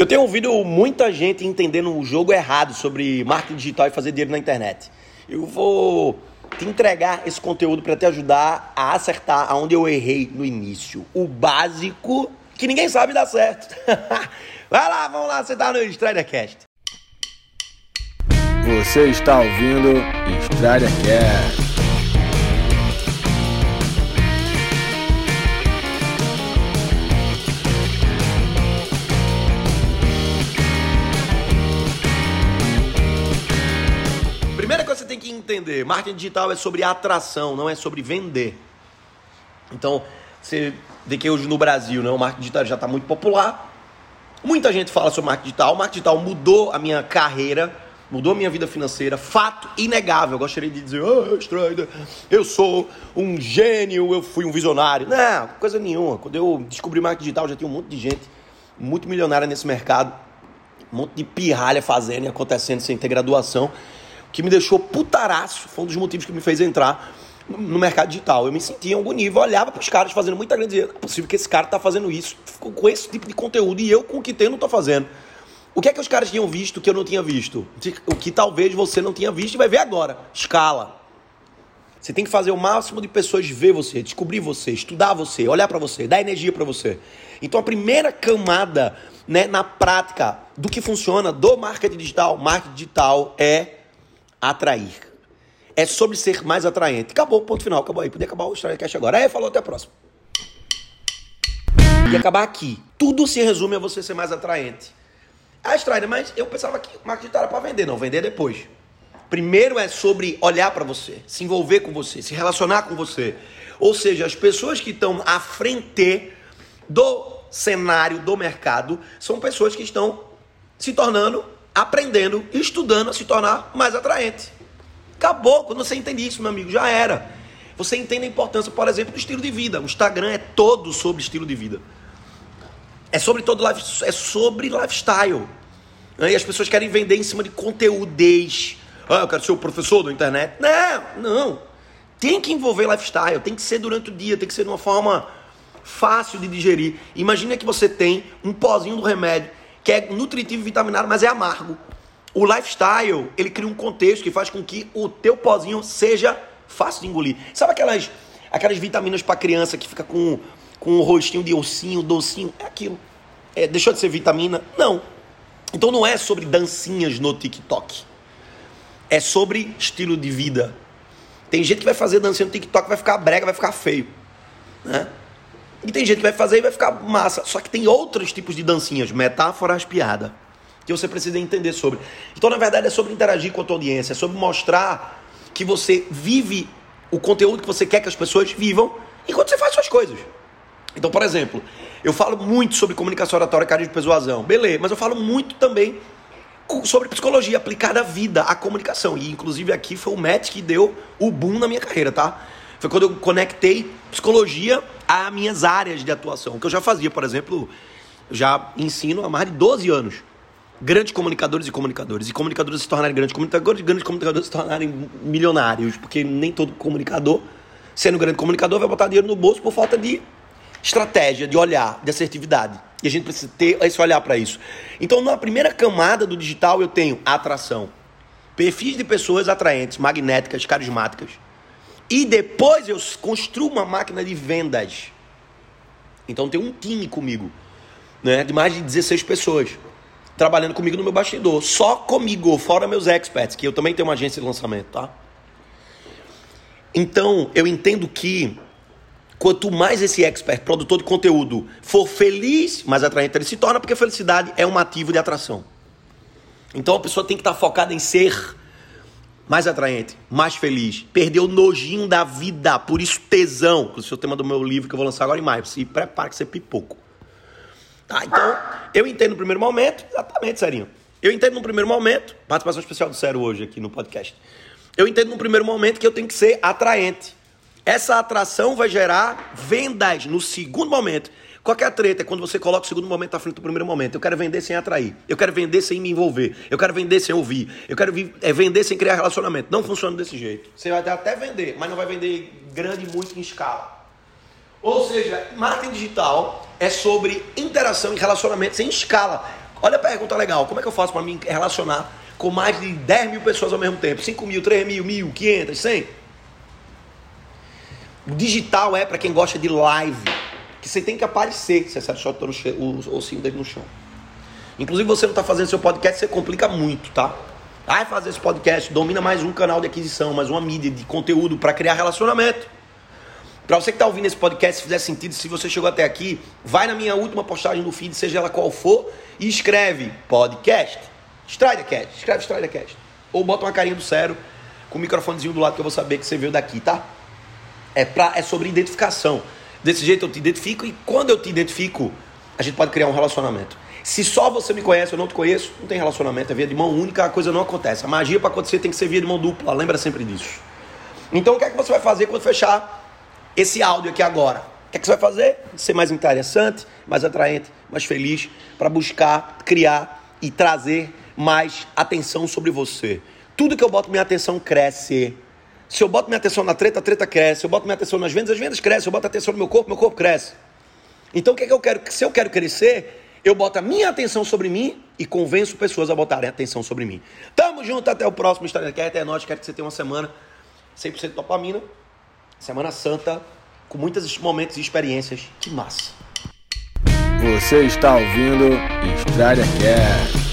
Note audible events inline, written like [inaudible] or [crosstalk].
Eu tenho ouvido muita gente entendendo o jogo errado sobre marketing digital e fazer dinheiro na internet. Eu vou te entregar esse conteúdo para te ajudar a acertar aonde eu errei no início. O básico que ninguém sabe dar certo. [laughs] Vai lá, vamos lá, você tá no StriderCast. Você está ouvindo StriderCast. Entender, marketing digital é sobre atração, não é sobre vender. Então, você vê que hoje no Brasil, né, o marketing digital já está muito popular. Muita gente fala sobre marketing digital. O marketing digital mudou a minha carreira, mudou a minha vida financeira. Fato inegável. Eu gostaria de dizer, oh, Strider, eu sou um gênio, eu fui um visionário. Não, coisa nenhuma. Quando eu descobri marketing digital, já tinha um monte de gente muito milionária nesse mercado. Um monte de pirralha fazendo e acontecendo sem ter graduação que me deixou putaraço, foi um dos motivos que me fez entrar no mercado digital. Eu me sentia em algum nível, olhava para os caras fazendo muita grande não é possível que esse cara está fazendo isso, com esse tipo de conteúdo, e eu com o que tenho não estou fazendo. O que é que os caras tinham visto que eu não tinha visto? O que talvez você não tinha visto e vai ver agora. Escala. Você tem que fazer o máximo de pessoas ver você, descobrir você, estudar você, olhar para você, dar energia para você. Então a primeira camada, né, na prática do que funciona do marketing digital, marketing digital é atrair. É sobre ser mais atraente. Acabou, ponto final, acabou aí. Podia acabar o Storycast agora. Aí, falou, até a próxima. E acabar aqui. Tudo se resume a você ser mais atraente. Ah, Strider, mas eu pensava que marketing era para vender, não, vender depois. Primeiro é sobre olhar para você, se envolver com você, se relacionar com você. Ou seja, as pessoas que estão à frente do cenário do mercado são pessoas que estão se tornando aprendendo, estudando a se tornar mais atraente. Acabou. Quando você entende isso, meu amigo, já era. Você entende a importância, por exemplo, do estilo de vida. O Instagram é todo sobre estilo de vida. É sobre todo life, é sobre lifestyle. E as pessoas querem vender em cima de conteúdez. Ah, eu quero ser o professor da internet. Não, não. Tem que envolver lifestyle, tem que ser durante o dia, tem que ser de uma forma fácil de digerir. Imagina que você tem um pozinho do remédio que é nutritivo e vitaminado, mas é amargo. O lifestyle, ele cria um contexto que faz com que o teu pozinho seja fácil de engolir. Sabe aquelas, aquelas vitaminas para criança que fica com, com um rostinho de ossinho, docinho? É aquilo. É, deixou de ser vitamina? Não. Então não é sobre dancinhas no TikTok. É sobre estilo de vida. Tem gente que vai fazer dancinha no TikTok, vai ficar brega, vai ficar feio. Né? E tem gente que vai fazer e vai ficar massa. Só que tem outros tipos de dancinhas, metáforas, piada, que você precisa entender sobre. Então, na verdade, é sobre interagir com a tua audiência, é sobre mostrar que você vive o conteúdo que você quer que as pessoas vivam enquanto você faz suas coisas. Então, por exemplo, eu falo muito sobre comunicação oratória, carinho de persuasão. Beleza, mas eu falo muito também sobre psicologia aplicada à vida, à comunicação. E inclusive aqui foi o Matt que deu o boom na minha carreira, tá? Foi quando eu conectei psicologia a minhas áreas de atuação. Que eu já fazia, por exemplo, já ensino há mais de 12 anos. Grandes comunicadores e comunicadores. E comunicadores se tornarem grandes comunicadores, grandes comunicadores se tornarem milionários. Porque nem todo comunicador, sendo grande comunicador, vai botar dinheiro no bolso por falta de estratégia, de olhar, de assertividade. E a gente precisa ter esse olhar para isso. Então, na primeira camada do digital, eu tenho atração. Perfis de pessoas atraentes, magnéticas, carismáticas e depois eu construo uma máquina de vendas. Então tem um time comigo, né, de mais de 16 pessoas, trabalhando comigo no meu bastidor, só comigo, fora meus experts, que eu também tenho uma agência de lançamento, tá? Então, eu entendo que quanto mais esse expert, produtor de conteúdo, for feliz, mais atraente ele se torna, porque felicidade é um ativo de atração. Então a pessoa tem que estar focada em ser mais atraente, mais feliz, perdeu o nojinho da vida, por isso tesão, que é o tema do meu livro que eu vou lançar agora em maio. Se prepara que você pipoco. Tá, então, eu entendo no primeiro momento, exatamente, Serinho. Eu entendo no primeiro momento, participação especial do Sério hoje aqui no podcast. Eu entendo no primeiro momento que eu tenho que ser atraente. Essa atração vai gerar vendas no segundo momento. Qualquer treta é quando você coloca o segundo momento à frente do primeiro momento. Eu quero vender sem atrair. Eu quero vender sem me envolver. Eu quero vender sem ouvir. Eu quero é, vender sem criar relacionamento. Não funciona desse jeito. Você vai até vender, mas não vai vender grande muito em escala. Ou seja, marketing digital é sobre interação e relacionamento sem escala. Olha a pergunta legal. Como é que eu faço para me relacionar com mais de 10 mil pessoas ao mesmo tempo? 5 mil, 3 mil, mil, 500, 100? O digital é para quem gosta de live. Que você tem que aparecer. Você sabe só no chão, o ossinho dele no chão. Inclusive você não está fazendo seu podcast, você complica muito, tá? Vai fazer esse podcast, domina mais um canal de aquisição, mais uma mídia de conteúdo para criar relacionamento. Para você que está ouvindo esse podcast, se fizer sentido, se você chegou até aqui, vai na minha última postagem no feed, seja ela qual for, e escreve podcast. Stridercast, escreve Stridercast. Ou bota uma carinha do sério com o microfonezinho do lado que eu vou saber que você veio daqui, tá? É, pra, é sobre identificação. Desse jeito eu te identifico e quando eu te identifico, a gente pode criar um relacionamento. Se só você me conhece, eu não te conheço, não tem relacionamento, é via de mão única, a coisa não acontece. A magia para acontecer tem que ser via de mão dupla, lembra sempre disso. Então o que é que você vai fazer quando fechar esse áudio aqui agora. O que, é que você vai fazer? Ser mais interessante, mais atraente, mais feliz, para buscar, criar e trazer mais atenção sobre você. Tudo que eu boto minha atenção cresce. Se eu boto minha atenção na treta, a treta cresce. Se eu boto minha atenção nas vendas, as vendas crescem. Se eu boto atenção no meu corpo, meu corpo cresce. Então o que, é que eu quero? Se eu quero crescer, eu boto a minha atenção sobre mim e convenço pessoas a botarem atenção sobre mim. Tamo junto, até o próximo Instagram. É nóis, quero que você tenha uma semana 100% dopamina. Semana Santa, com muitos momentos e experiências. Que massa! Você está ouvindo Estrada Cast.